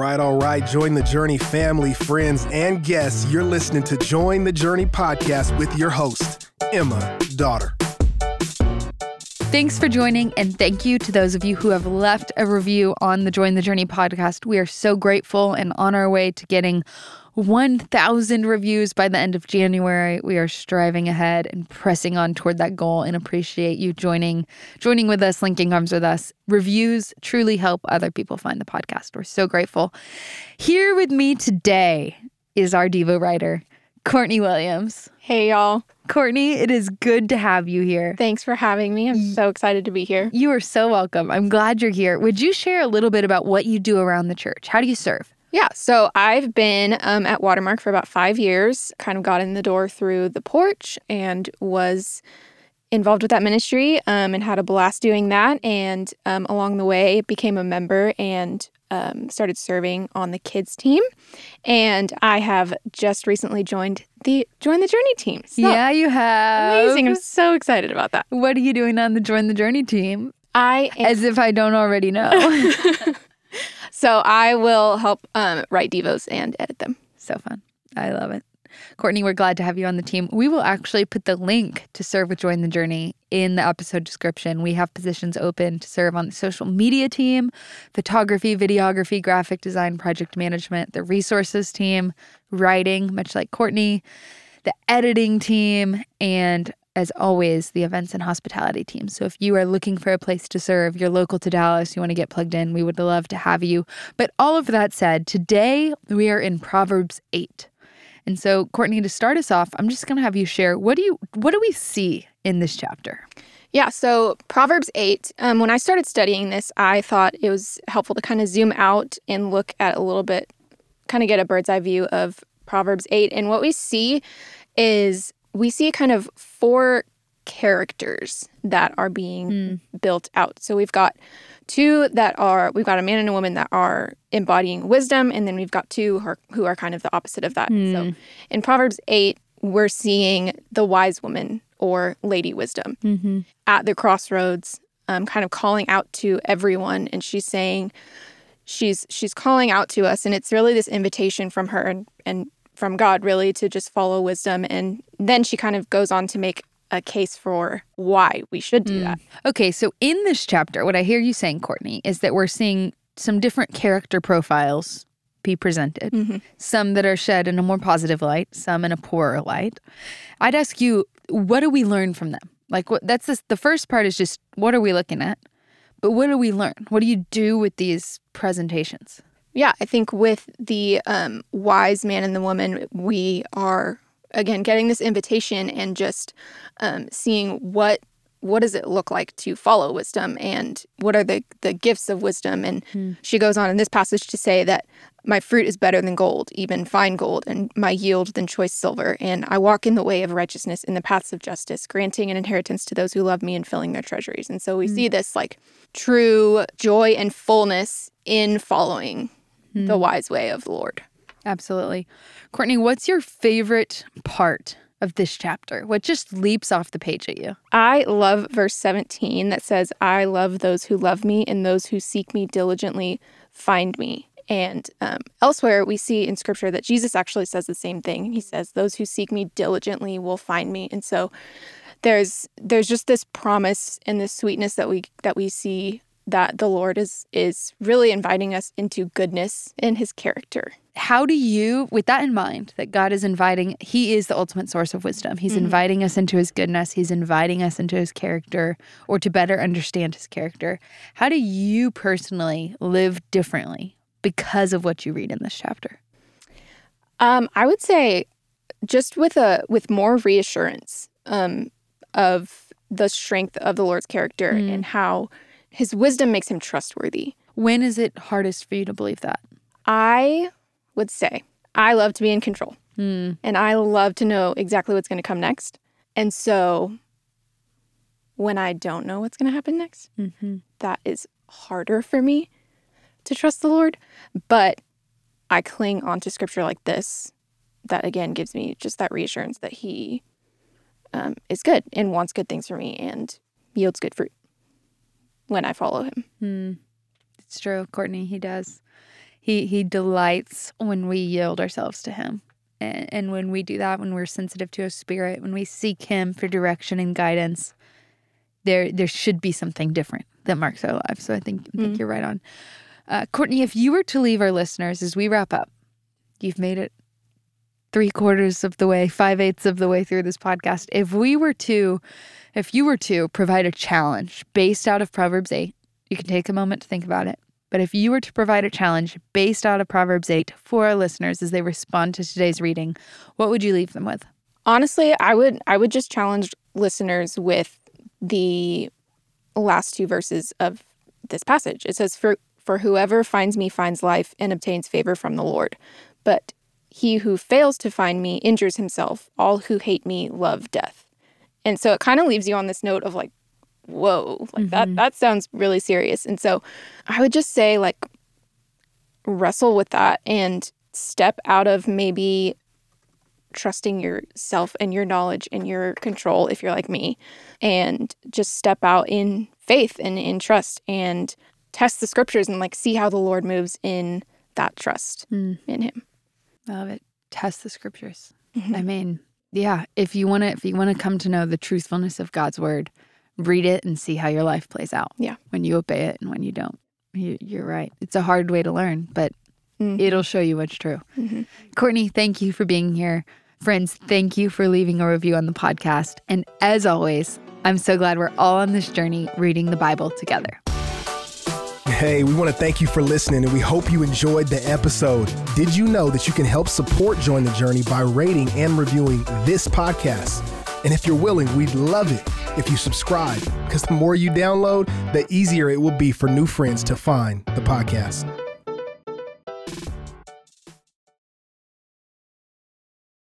right, all right. Join the Journey family, friends, and guests. You're listening to Join the Journey podcast with your host, Emma Dotter. Thanks for joining, and thank you to those of you who have left a review on the Join the Journey podcast. We are so grateful and on our way to getting 1,000 reviews by the end of January. We are striving ahead and pressing on toward that goal and appreciate you joining joining with us, linking arms with us. Reviews truly help other people find the podcast. We're so grateful. Here with me today is our Devo writer, Kortni Williams. Hey, y'all. Kortni, it is good to have you here. Thanks for having me. I'm so excited to be here. You are so welcome. I'm glad you're here. Would you share a little bit about what you do around the church? How do you serve? Yeah, so I've been um, at Watermark for about five years, kind of got in the door through the porch and was involved with that ministry um, and had a blast doing that. And um, along the way, became a member and um, started serving on the kids team. And I have just recently joined the Join the Journey team. So yeah, you have. amazing. I'm so excited about that. What are you doing on the Join the Journey team? I am- As if I don't already know. so I will help um, write devos and edit them. so fun. I love it. Kortni, we're glad to have you on the team. We will actually put the link to serve with Join the Journey in the episode description. We have positions open to serve on the social media team, photography, videography, graphic design, project management, the resources team, writing, much like Kortni, the editing team, and as always, the events and hospitality team. So if you are looking for a place to serve, you're local to Dallas, you want to get plugged in, we would love to have you. But all of that said, today we are in Proverbs 8. And so, Kortni, to start us off, I'm just going to have you share what do you what do we see in this chapter? Yeah, so Proverbs 8, um, when I started studying this, I thought it was helpful to kind of zoom out and look at a little bit, kind of get a bird's eye view of Proverbs 8. And what we see is we see kind of four characters that are being built out. So we've got two that are, we've got a man and a woman that are embodying wisdom, and then we've got two who are, who are kind of the opposite of that. So in Proverbs 8, we're seeing the wise woman or lady wisdom Mm-hmm. at the crossroads, um, kind of calling out to everyone, and she's saying, she's she's calling out to us, and it's really this invitation from her and, and from God, really, to just follow wisdom. And then she kind of goes on to make a case for why we should do that. Okay, so in this chapter, what I hear you saying, Kortni, is that we're seeing some different character profiles be presented. Some that are shed in a more positive light, some in a poorer light. I'd ask you, what do we learn from them? Like, what? That's this, the first part is just what are we looking at, but what do we learn? What do you do with these presentations? Yeah, I think with the um, wise man and the woman, we are again getting this invitation and just um, seeing what what does it look like to follow wisdom and what are the the gifts of wisdom. And hmm. she goes on in this passage to say that my fruit is better than gold, even fine gold, and my yield than choice silver. And I walk in the way of righteousness in the paths of justice, granting an inheritance to those who love me and filling their treasuries. And so we hmm. see this like true joy and fullness in following hmm. the wise way of the Lord. Absolutely. Kortni, what's your favorite part of this chapter? What just leaps off the page at you? I love verse 17 that says, I love those who love me, and those who seek me diligently find me. And um, elsewhere, we see in scripture that Jesus actually says the same thing. He says, Those who seek me diligently will find me. And so there's there's just this promise and this sweetness that we that we see that the Lord is is really inviting us into goodness in his character. How do you with that in mind that god is inviting he is the ultimate source of wisdom. He's inviting us into his goodness. He's inviting us into his character or to better understand his character. How do you personally live differently because of what you read in this chapter? Um, I would say just with a with more reassurance um, of the strength of the Lord's character and how his wisdom makes him trustworthy. when is it hardest for you to believe that? I would say I love to be in control hmm. and I love to know exactly what's going to come next. And so when I don't know what's going to happen next, mm-hmm. that is harder for me to trust the Lord. But I cling onto scripture like this that again gives me just that reassurance that He um, is good and wants good things for me and yields good fruit when I follow Him. Hmm. It's true, Kortni. He does. He he delights when we yield ourselves to him. And, and when we do that, when we're sensitive to his spirit, when we seek him for direction and guidance, there there should be something different that marks our lives. So I think I think Mm. you're right on. Uh, Kortni, if you were to leave our listeners as we wrap up, you've made it three quarters of the way, five eighths of the way through this podcast. If we were to, if you were to provide a challenge based out of Proverbs 8, you can take a moment to think about it. But if you were to provide a challenge based out of Proverbs 8 for our listeners as they respond to today's reading, what would you leave them with? Honestly, I would I would just challenge listeners with the last two verses of this passage. It says for for whoever finds me finds life and obtains favor from the Lord. But he who fails to find me injures himself. All who hate me love death. And so it kind of leaves you on this note of like, whoa, like that mm-hmm. that sounds really serious. And so I would just say like wrestle with that and step out of maybe trusting yourself and your knowledge and your control if you're like me and just step out in faith and in trust and test the scriptures and like see how the lord moves in that trust hmm. in him Love it. Test the scriptures. Mm-hmm. I mean, yeah, if you want to if you want to come to know the truthfulness of God's word, read it and see how your life plays out. Yeah. When you obey it and when you don't. You, you're right. It's a hard way to learn, but Mhm. it'll show you what's true. Mhm. Kortni, thank you for being here. Friends, thank you for leaving a review on the podcast. And as always, I'm so glad we're all on this journey reading the Bible together. Hey, we want to thank you for listening and we hope you enjoyed the episode. Did you know that you can help support Join the Journey by rating and reviewing this podcast? And if you're willing, we'd love it if you subscribe because the more you download, the easier it will be for new friends to find the podcast.